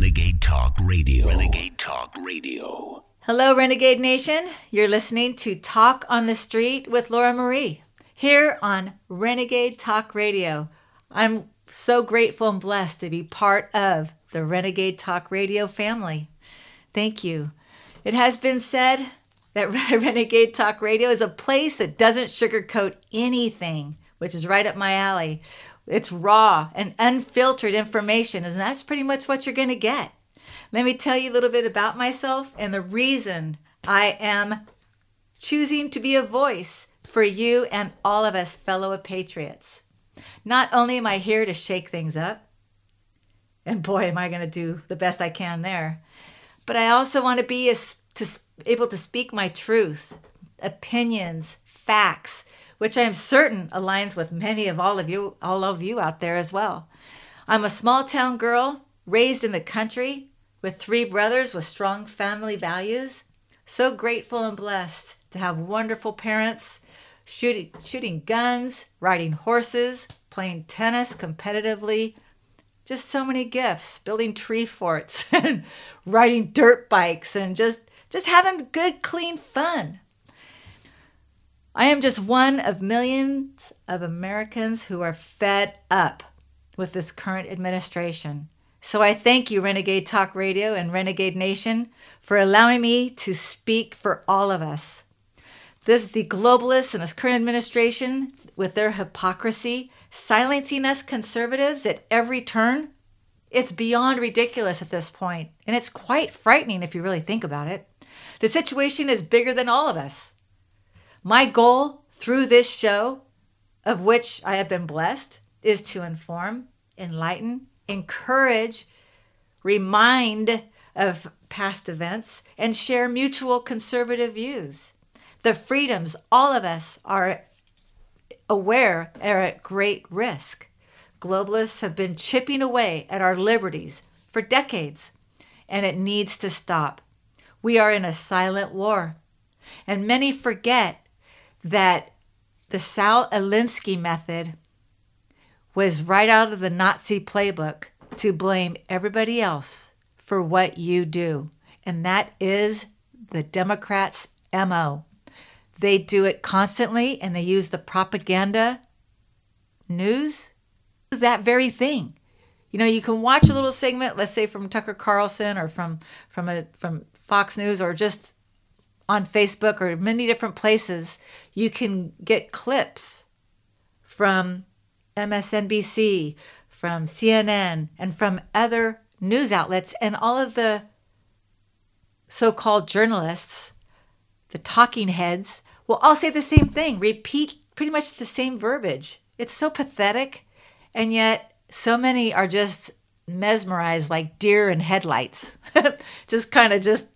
Renegade Talk Radio. Renegade Talk Radio. Hello, Renegade Nation. You're listening to Talk on the Street with Laura Marie here on Renegade Talk Radio. I'm so grateful and blessed to be part of the Renegade Talk Radio family. Thank you. It has been said that Renegade Talk Radio is a place that doesn't sugarcoat anything, which is right up my alley. It's raw and unfiltered information, and that's pretty much what you're going to get. Let me tell you a little bit about myself and the reason I am choosing to be a voice for you and all of us fellow patriots. Not only am I here to shake things up, and boy, am I going to do the best I can there, but I also want to be a, to, able to speak my truth, opinions, facts, which I am certain aligns with many of all of you, all of you out there as well. I'm a small town girl raised in the country with three brothers with strong family values. So grateful and blessed to have wonderful parents shooting, shooting guns, riding horses, playing tennis competitively. Just so many gifts, building tree forts and riding dirt bikes and just just having good clean fun. I am just one of millions of Americans who are fed up with this current administration. So I thank you, Renegade Talk Radio and Renegade Nation, for allowing me to speak for all of us. This the globalists and this current administration, with their hypocrisy, silencing us conservatives at every turn. It's beyond ridiculous at this point, and it's quite frightening if you really think about it. The situation is bigger than all of us. My goal through this show, of which I have been blessed, is to inform, enlighten, encourage, remind of past events, and share mutual conservative views. The freedoms all of us are aware are at great risk. Globalists have been chipping away at our liberties for decades, and it needs to stop. We are in a silent war. And many forget that the Saul Alinsky method was right out of the Nazi playbook to blame everybody else for what you do. And that is the Democrats' MO. They do it constantly and they use the propaganda news, that very thing. You know, you can watch a little segment, let's say from Tucker Carlson or from from a from Fox News or just on Facebook or many different places. You can get clips from MSNBC, from CNN, and from other news outlets, and all of the so called journalists, the talking heads, will all say the same thing, repeat pretty much the same verbiage. It's so pathetic, and yet so many are just mesmerized like deer in headlights, just kind of just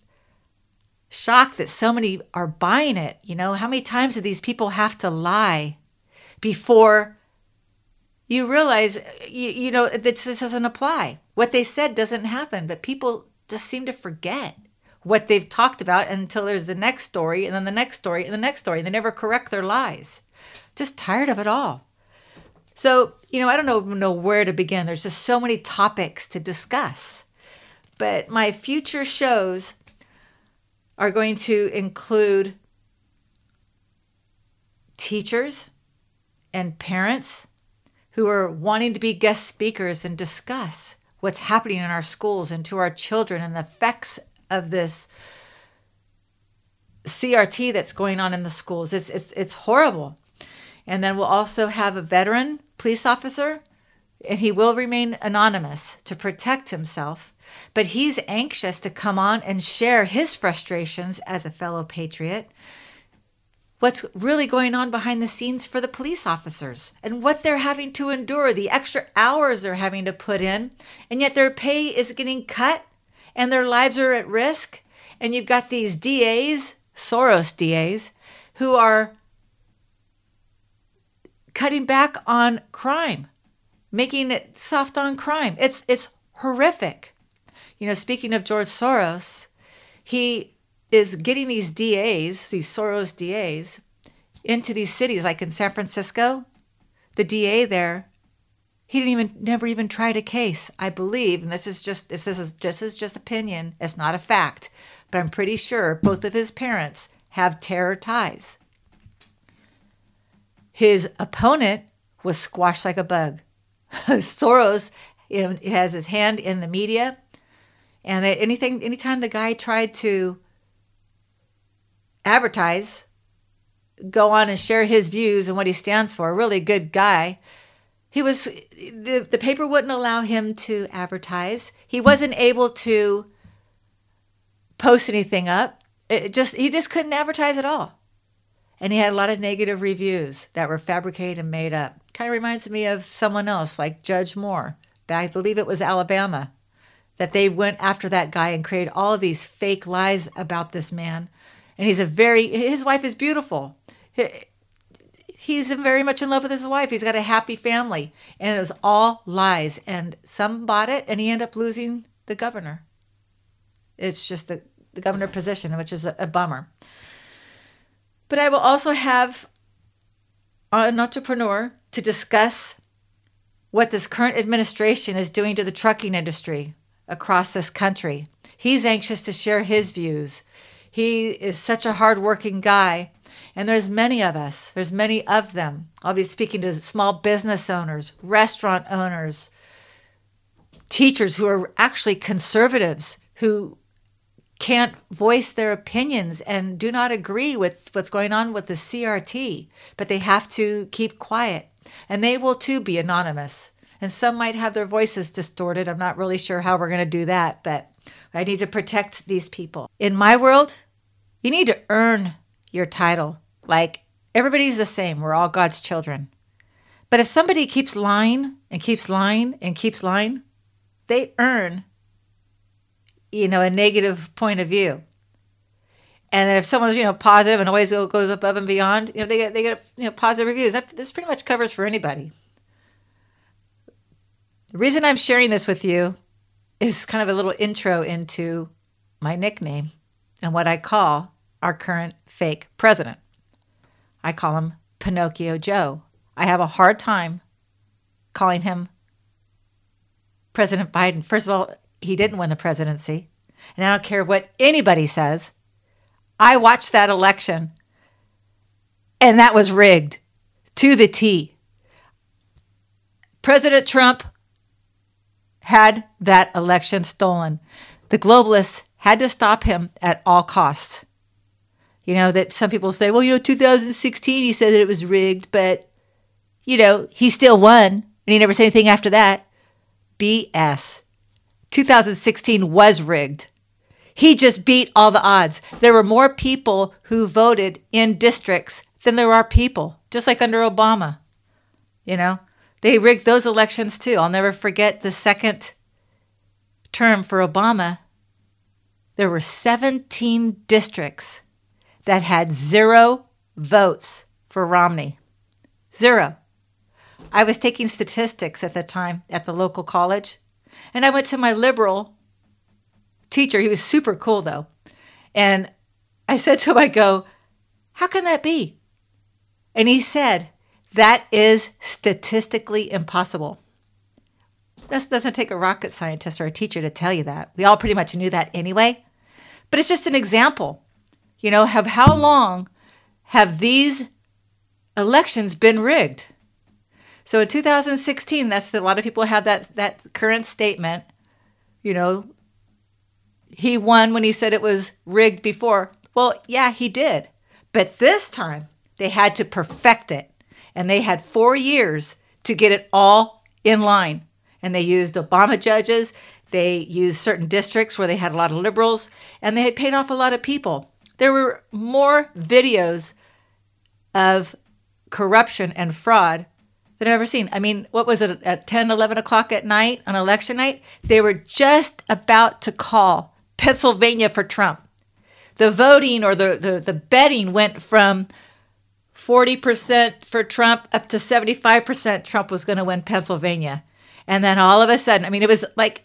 shocked that so many are buying it. You know, how many times do these people have to lie before you realize, you, you know, that this doesn't apply? What they said doesn't happen, but people just seem to forget what they've talked about until there's the next story and then the next story and the next story. They never correct their lies. Just tired of it all. So, you know, I don't know, know where to begin. There's just so many topics to discuss. But my future shows are going to include teachers and parents who are wanting to be guest speakers and discuss what's happening in our schools and to our children and the effects of this CRT that's going on in the schools. It's it's it's horrible. And then we'll also have a veteran police officer and he will remain anonymous to protect himself, but he's anxious to come on and share his frustrations as a fellow patriot. What's really going on behind the scenes for the police officers and what they're having to endure, the extra hours they're having to put in, and yet their pay is getting cut and their lives are at risk. And you've got these DAs, Soros DAs, who are cutting back on crime, making it soft on crime. It's it's horrific. You know, speaking of George Soros, he is getting these DAs, these Soros DAs, into these cities like in San Francisco. The DA there He didn't even never even tried a case, I believe, and this is just this is this is just opinion. It's not a fact, but I'm pretty sure both of his parents have terror ties. His opponent was squashed like a bug. Soros you know, has his hand in the media, and anything anytime the guy tried to advertise, go on and share his views and what he stands for, a really good guy. He was the the paper wouldn't allow him to advertise. He wasn't able to post anything up. It just he just couldn't advertise at all. And he had a lot of negative reviews that were fabricated and made up. Kind of reminds me of someone else like Judge Moore. I believe it was Alabama that they went after that guy and created all of these fake lies about this man. And he's a very his wife is beautiful. He's very much in love with his wife. He's got a happy family. And it was all lies. And some bought it and he ended up losing the governor. It's just the, the governor position, which is a, a bummer. But I will also have an entrepreneur to discuss what this current administration is doing to the trucking industry across this country. He's anxious to share his views. He is such a hardworking guy, and there's many of us. There's many of them. I'll be speaking to small business owners, restaurant owners, teachers who are actually conservatives who can't voice their opinions and do not agree with what's going on with the CRT, but they have to keep quiet. And they will too be anonymous. And some might have their voices distorted. I'm not really sure how we're going to do that, but I need to protect these people. In my world, you need to earn your title. Like everybody's the same. We're all God's children. But if somebody keeps lying and keeps lying and keeps lying, they earn you know, a negative point of view. And then if someone's, you know, positive and always goes above and beyond, you know, they get, they get, you know, positive reviews. That, this pretty much covers for anybody. The reason I'm sharing this with you is kind of a little intro into my nickname and what I call our current fake president. I call him Pinocchio Joe. I have a hard time calling him President Biden. First of all, he didn't win the presidency. And I don't care what anybody says. I watched that election and that was rigged to the T. President Trump had that election stolen. The globalists had to stop him at all costs. You know, that some people say, well, you know, 2016, he said that it was rigged, but, you know, he still won and he never said anything after that. BS. 2016 was rigged. He just beat all the odds. There were more people who voted in districts than there are people, just like under Obama. You know, they rigged those elections too. I'll never forget the second term for Obama. There were 17 districts that had zero votes for Romney. Zero. I was taking statistics at the time at the local college. And I went to my liberal teacher. He was super cool though. And I said to him, I go, How can that be? And he said, That is statistically impossible. This doesn't take a rocket scientist or a teacher to tell you that. We all pretty much knew that anyway. But it's just an example, you know, of how long have these elections been rigged? So in 2016, that's a lot of people have that that current statement. You know, he won when he said it was rigged before. Well, yeah, he did. But this time they had to perfect it. And they had 4 years to get it all in line. And they used Obama judges, they used certain districts where they had a lot of liberals, and they had paid off a lot of people. There were more videos of corruption and fraud that I've ever seen. I mean, what was it at 10, 11 o'clock at night on election night? They were just about to call Pennsylvania for Trump. The voting or the, the, the betting went from 40% for Trump up to 75% Trump was going to win Pennsylvania. And then all of a sudden, I mean, it was like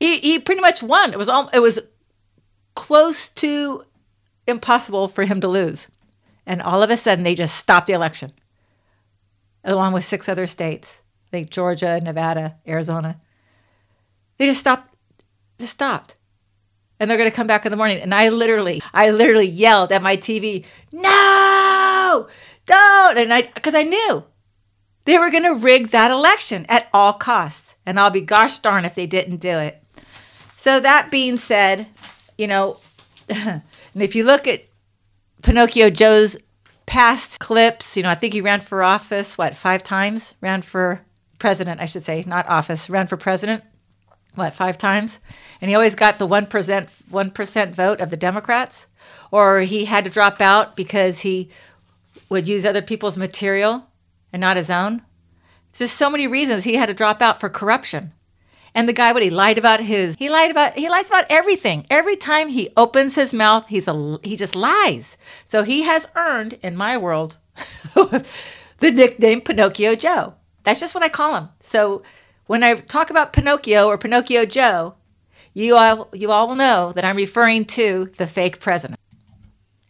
he, he pretty much won. It was all, it was close to impossible for him to lose. And all of a sudden, they just stopped the election along with six other states. I think Georgia, Nevada, Arizona. They just stopped, just stopped. And they're going to come back in the morning. And I literally, I literally yelled at my TV, no, don't. And I, because I knew they were going to rig that election at all costs. And I'll be gosh darn if they didn't do it. So that being said, you know, and if you look at Pinocchio Joe's past clips, you know, I think he ran for office, what, five times? Ran for president, I should say, not office, ran for president, what, five times? And he always got the 1%, 1% vote of the Democrats. Or he had to drop out because he would use other people's material and not his own. Just so many reasons he had to drop out for corruption. And the guy, what he lied about his, he lied about, he lies about everything. Every time he opens his mouth, he's a, he just lies. So he has earned, in my world, the nickname Pinocchio Joe. That's just what I call him. So when I talk about Pinocchio or Pinocchio Joe, you all, you all will know that I'm referring to the fake president.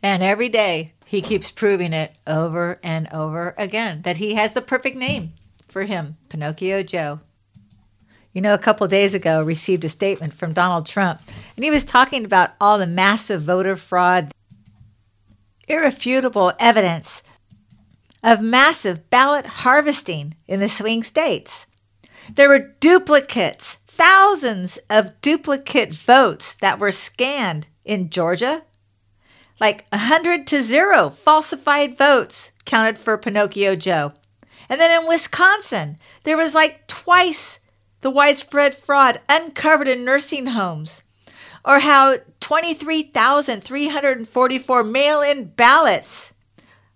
And every day he keeps proving it over and over again that he has the perfect name for him, Pinocchio Joe. You know, a couple days ago, received a statement from Donald Trump, and he was talking about all the massive voter fraud, irrefutable evidence of massive ballot harvesting in the swing states. There were duplicates, thousands of duplicate votes that were scanned in Georgia. Like 100 to 0 falsified votes counted for Pinocchio Joe. And then in Wisconsin, there was like twice the widespread fraud uncovered in nursing homes, or how 23,344 mail in ballots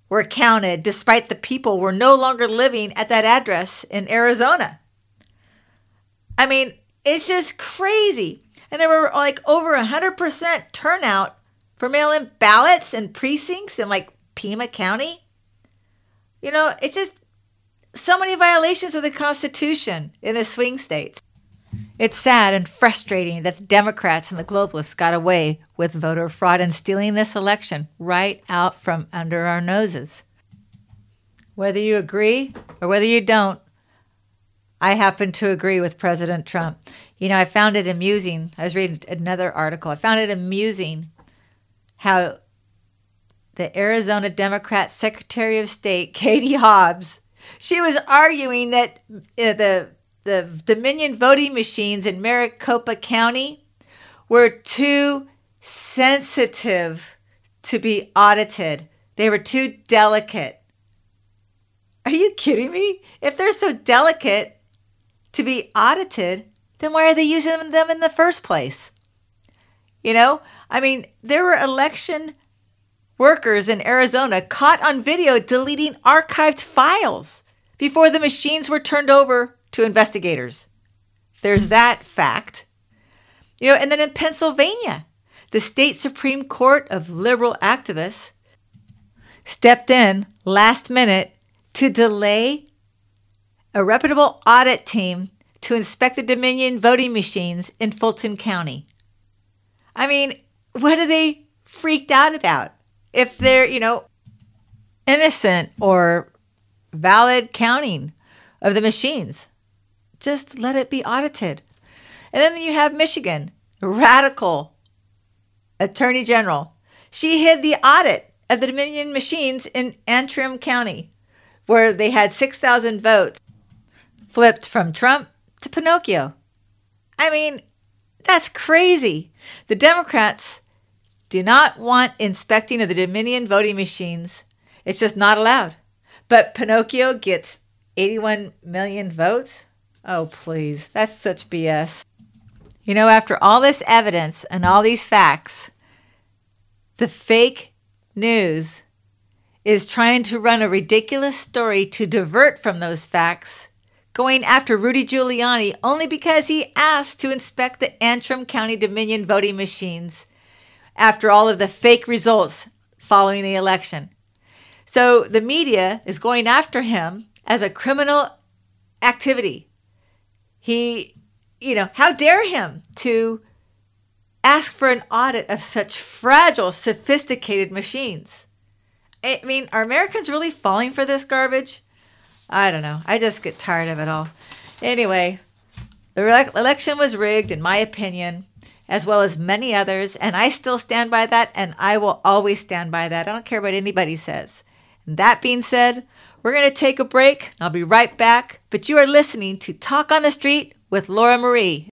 were counted despite the people were no longer living at that address in Arizona. I mean, it's just crazy. And there were like over 100% turnout for mail in ballots and precincts in like Pima County. You know, it's just so many violations of the Constitution in the swing states. It's sad and frustrating that the Democrats and the globalists got away with voter fraud and stealing this election right out from under our noses. Whether you agree or whether you don't, I happen to agree with President Trump. You know, I found it amusing. I was reading another article. I found it amusing how the Arizona Democrat Secretary of State, Katie Hobbs, she was arguing that uh, the the Dominion voting machines in Maricopa County were too sensitive to be audited. They were too delicate. Are you kidding me? If they're so delicate to be audited, then why are they using them in the first place? You know, I mean, there were election workers in Arizona caught on video deleting archived files before the machines were turned over to investigators. There's that fact. You know, and then in Pennsylvania, the state Supreme Court of liberal activists stepped in last minute to delay a reputable audit team to inspect the Dominion voting machines in Fulton County. I mean, what are they freaked out about? If they're, you know, innocent or valid counting of the machines. Just let it be audited. And then you have Michigan, radical attorney general. She hid the audit of the Dominion machines in Antrim County, where they had 6,000 votes flipped from Trump to Pinocchio. I mean, that's crazy. The Democrats do not want inspecting of the Dominion voting machines. It's just not allowed. But Pinocchio gets 81 million votes? Oh, please. That's such BS. You know, after all this evidence and all these facts, the fake news is trying to run a ridiculous story to divert from those facts, going after Rudy Giuliani only because he asked to inspect the Antrim County Dominion voting machines after all of the fake results following the election. So the media is going after him as a criminal activity. He, you know, how dare him to ask for an audit of such fragile, sophisticated machines? I mean, are Americans really falling for this garbage? I don't know. I just get tired of it all. Anyway, the re- election was rigged, in my opinion, as well as many others, and I still stand by that, and I will always stand by that. I don't care what anybody says. And that being said, we're going to take a break. I'll be right back, but you are listening to Talk on the Street with Laura Marie.